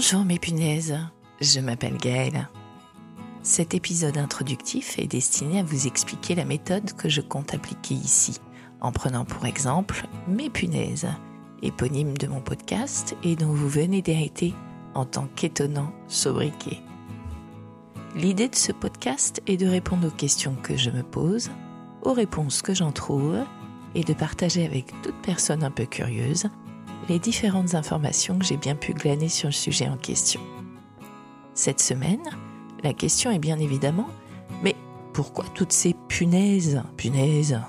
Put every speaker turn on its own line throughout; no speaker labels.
Bonjour mes punaises, je m'appelle Gaëlle. Cet épisode introductif est destiné à vous expliquer la méthode que je compte appliquer ici, en prenant pour exemple mes punaises, éponyme de mon podcast et dont vous venez d'hériter en tant qu'étonnant sobriquet. L'idée de ce podcast est de répondre aux questions que je me pose, aux réponses que j'en trouve, et de partager avec toute personne un peu curieuse les différentes informations que j'ai bien pu glaner sur le sujet en question. Cette semaine, la question est bien évidemment, mais pourquoi toutes ces punaises? Punaises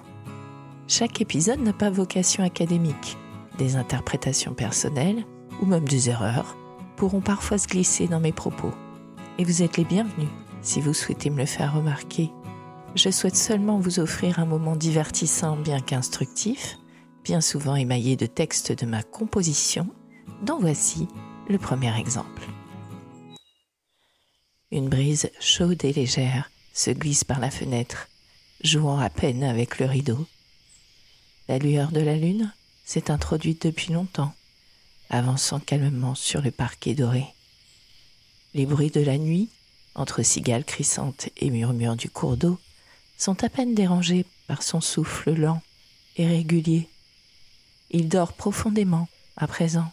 Chaque épisode n'a pas vocation académique. Des interprétations personnelles, ou même des erreurs, pourront parfois se glisser dans mes propos. Et vous êtes les bienvenus si vous souhaitez me le faire remarquer. Je souhaite seulement vous offrir un moment divertissant bien qu'instructif, souvent émaillé de textes de ma composition, dont voici le premier exemple. Une brise chaude et légère se glisse par la fenêtre, jouant à peine avec le rideau. La lueur de la lune s'est introduite depuis longtemps, avançant calmement sur le parquet doré. Les bruits de la nuit, entre cigales crissantes et murmures du cours d'eau, sont à peine dérangés par son souffle lent et régulier. Il dort profondément, à présent,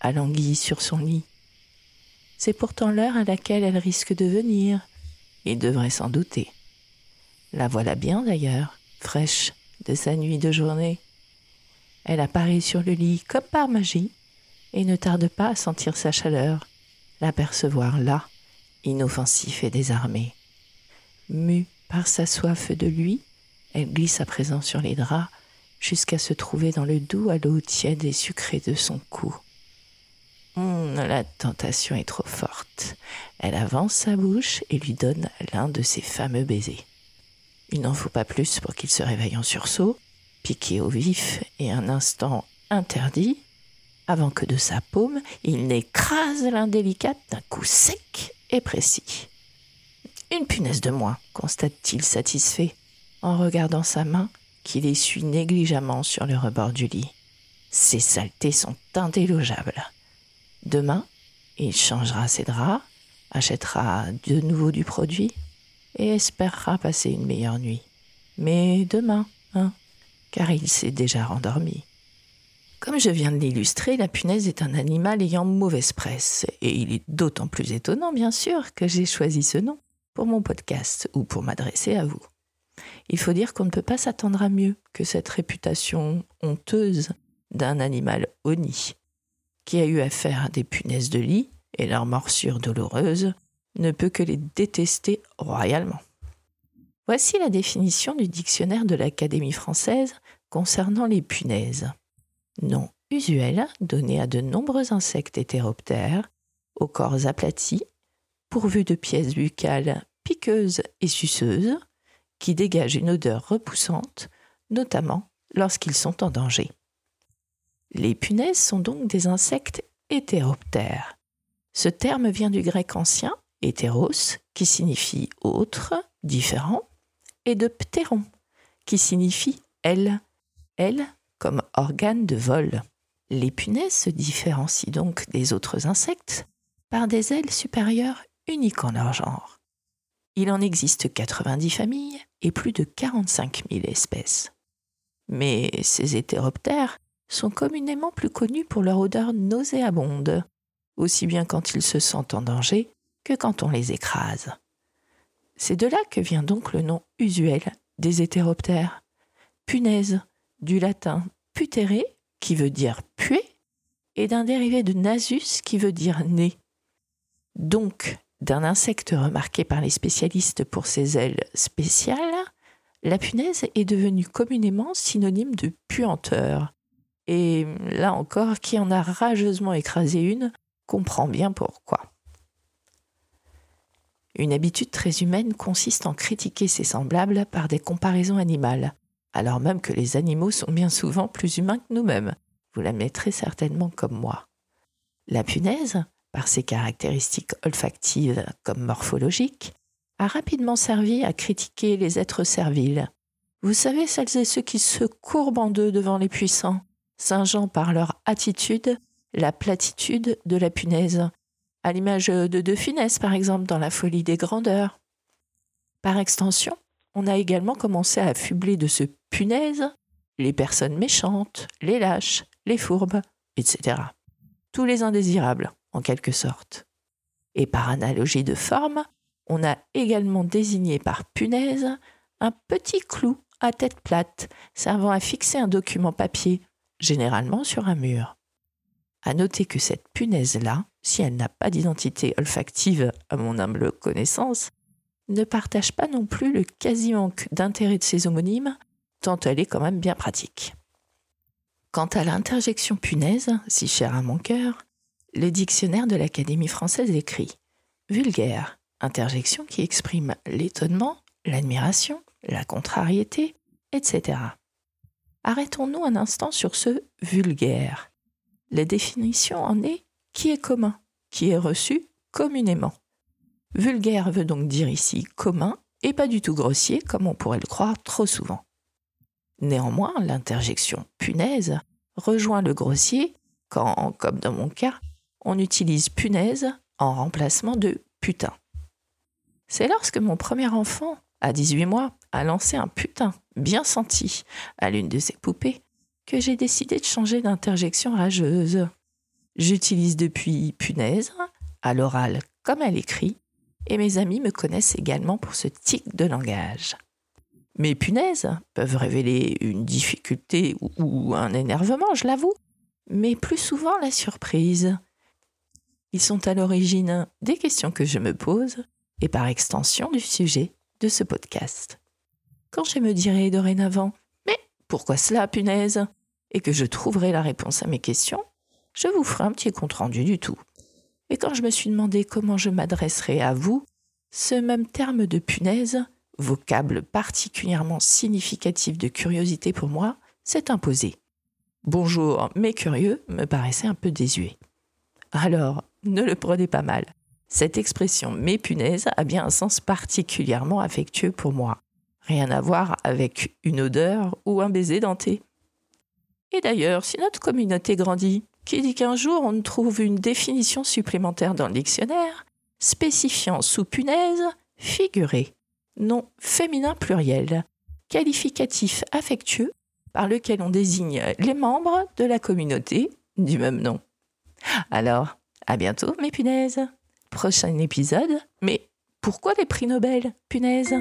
alanguie sur son lit. C'est pourtant l'heure à laquelle elle risque de venir. Il devrait s'en douter. La voilà bien d'ailleurs, fraîche de sa nuit de journée. Elle apparaît sur le lit comme par magie et ne tarde pas à sentir sa chaleur, l'apercevoir là, inoffensif et désarmé. Mue par sa soif de lui, elle glisse à présent sur les draps jusqu'à se trouver dans le doux halo tiède et sucré de son cou. Hum, la tentation est trop forte. Elle avance sa bouche et lui donne l'un de ses fameux baisers. Il n'en faut pas plus pour qu'il se réveille en sursaut, piqué au vif et un instant interdit, avant que de sa paume il n'écrase l'indélicate d'un coup sec et précis. Une punaise de moins, constate-t-il satisfait, en regardant sa main qu'il essuie négligemment sur le rebord du lit. Ces saletés sont indélogeables. Demain, il changera ses draps, achètera de nouveau du produit et espérera passer une meilleure nuit. Mais demain, hein, car il s'est déjà rendormi. Comme je viens de l'illustrer, la punaise est un animal ayant mauvaise presse, et il est d'autant plus étonnant, bien sûr, que j'ai choisi ce nom pour mon podcast ou pour m'adresser à vous. Il faut dire qu'on ne peut pas s'attendre à mieux que cette réputation honteuse d'un animal honni qui a eu affaire à des punaises de lit et leur morsure douloureuse ne peut que les détester royalement. Voici la définition du dictionnaire de l'Académie française concernant les punaises. Nom usuel donné à de nombreux insectes hétéroptères, aux corps aplatis, pourvus de pièces buccales piqueuses et suceuses, qui dégagent une odeur repoussante, notamment lorsqu'ils sont en danger. Les punaises sont donc des insectes hétéroptères. Ce terme vient du grec ancien hétéros, qui signifie autre, différent, et de ptéron, qui signifie aile, aile comme organe de vol. Les punaises se différencient donc des autres insectes par des ailes supérieures uniques en leur genre. Il en existe 90 familles et plus de 45 000 espèces. Mais ces hétéroptères sont communément plus connus pour leur odeur nauséabonde, aussi bien quand ils se sentent en danger que quand on les écrase. C'est de là que vient donc le nom usuel des hétéroptères. Punaise, du latin putere, qui veut dire puer, et d'un dérivé de nasus qui veut dire nez. Donc, d'un insecte remarqué par les spécialistes pour ses ailes spéciales, la punaise est devenue communément synonyme de puanteur, et là encore, qui en a rageusement écrasé une comprend bien pourquoi. Une habitude très humaine consiste en critiquer ses semblables par des comparaisons animales, alors même que les animaux sont bien souvent plus humains que nous-mêmes. Vous la mettrez certainement comme moi. La punaise, par ses caractéristiques olfactives comme morphologiques, a rapidement servi à critiquer les êtres serviles. Vous savez, celles et ceux qui se courbent en deux devant les puissants, singeant par leur attitude la platitude de la punaise à l'image de De Funès par exemple dans La folie des grandeurs. Par extension, on a également commencé à affubler de ce punaise les personnes méchantes, les lâches, les fourbes, etc. Tous les indésirables, en quelque sorte. Et par analogie de forme, on a également désigné par punaise un petit clou à tête plate servant à fixer un document papier, généralement sur un mur. À noter que cette punaise-là, si elle n'a pas d'identité olfactive à mon humble connaissance, ne partage pas non plus le quasi-manque d'intérêt de ses homonymes, tant elle est quand même bien pratique. Quant à l'interjection punaise, si chère à mon cœur, le dictionnaire de l'Académie française écrit vulgaire, interjection qui exprime l'étonnement, l'admiration, la contrariété, etc. Arrêtons-nous un instant sur ce vulgaire. La définition en est qui est commun, qui est reçu communément. Vulgaire veut donc dire ici commun et pas du tout grossier comme on pourrait le croire trop souvent. Néanmoins, l'interjection punaise rejoint le grossier quand, comme dans mon cas, on utilise punaise en remplacement de putain. C'est lorsque mon premier enfant, à 18 mois, a lancé un putain bien senti à l'une de ses poupées que j'ai décidé de changer d'interjection rageuse. J'utilise depuis punaise, à l'oral comme à l'écrit, et mes amis me connaissent également pour ce tic de langage. Mes punaises peuvent révéler une difficulté ou un énervement, je l'avoue, mais plus souvent la surprise. Ils sont à l'origine des questions que je me pose et par extension du sujet de ce podcast. Quand je me dirai dorénavant Mais pourquoi cela, punaise? et que je trouverai la réponse à mes questions, je vous ferai un petit compte-rendu du tout. Et quand je me suis demandé comment je m'adresserais à vous, ce même terme de punaise, vocable particulièrement significatif de curiosité pour moi, s'est imposé. Bonjour, mais curieux me paraissait un peu désuet. Alors, ne le prenez pas mal. Cette expression mes punaises a bien un sens particulièrement affectueux pour moi. Rien à voir avec une odeur ou un baiser denté. Et d'ailleurs, si notre communauté grandit, qui dit qu'un jour on trouve une définition supplémentaire dans le dictionnaire, spécifiant sous punaise figuré, nom féminin pluriel, qualificatif affectueux par lequel on désigne les membres de la communauté du même nom. Alors, à bientôt, mes punaises. Prochain épisode. Mais pourquoi des prix Nobel, punaises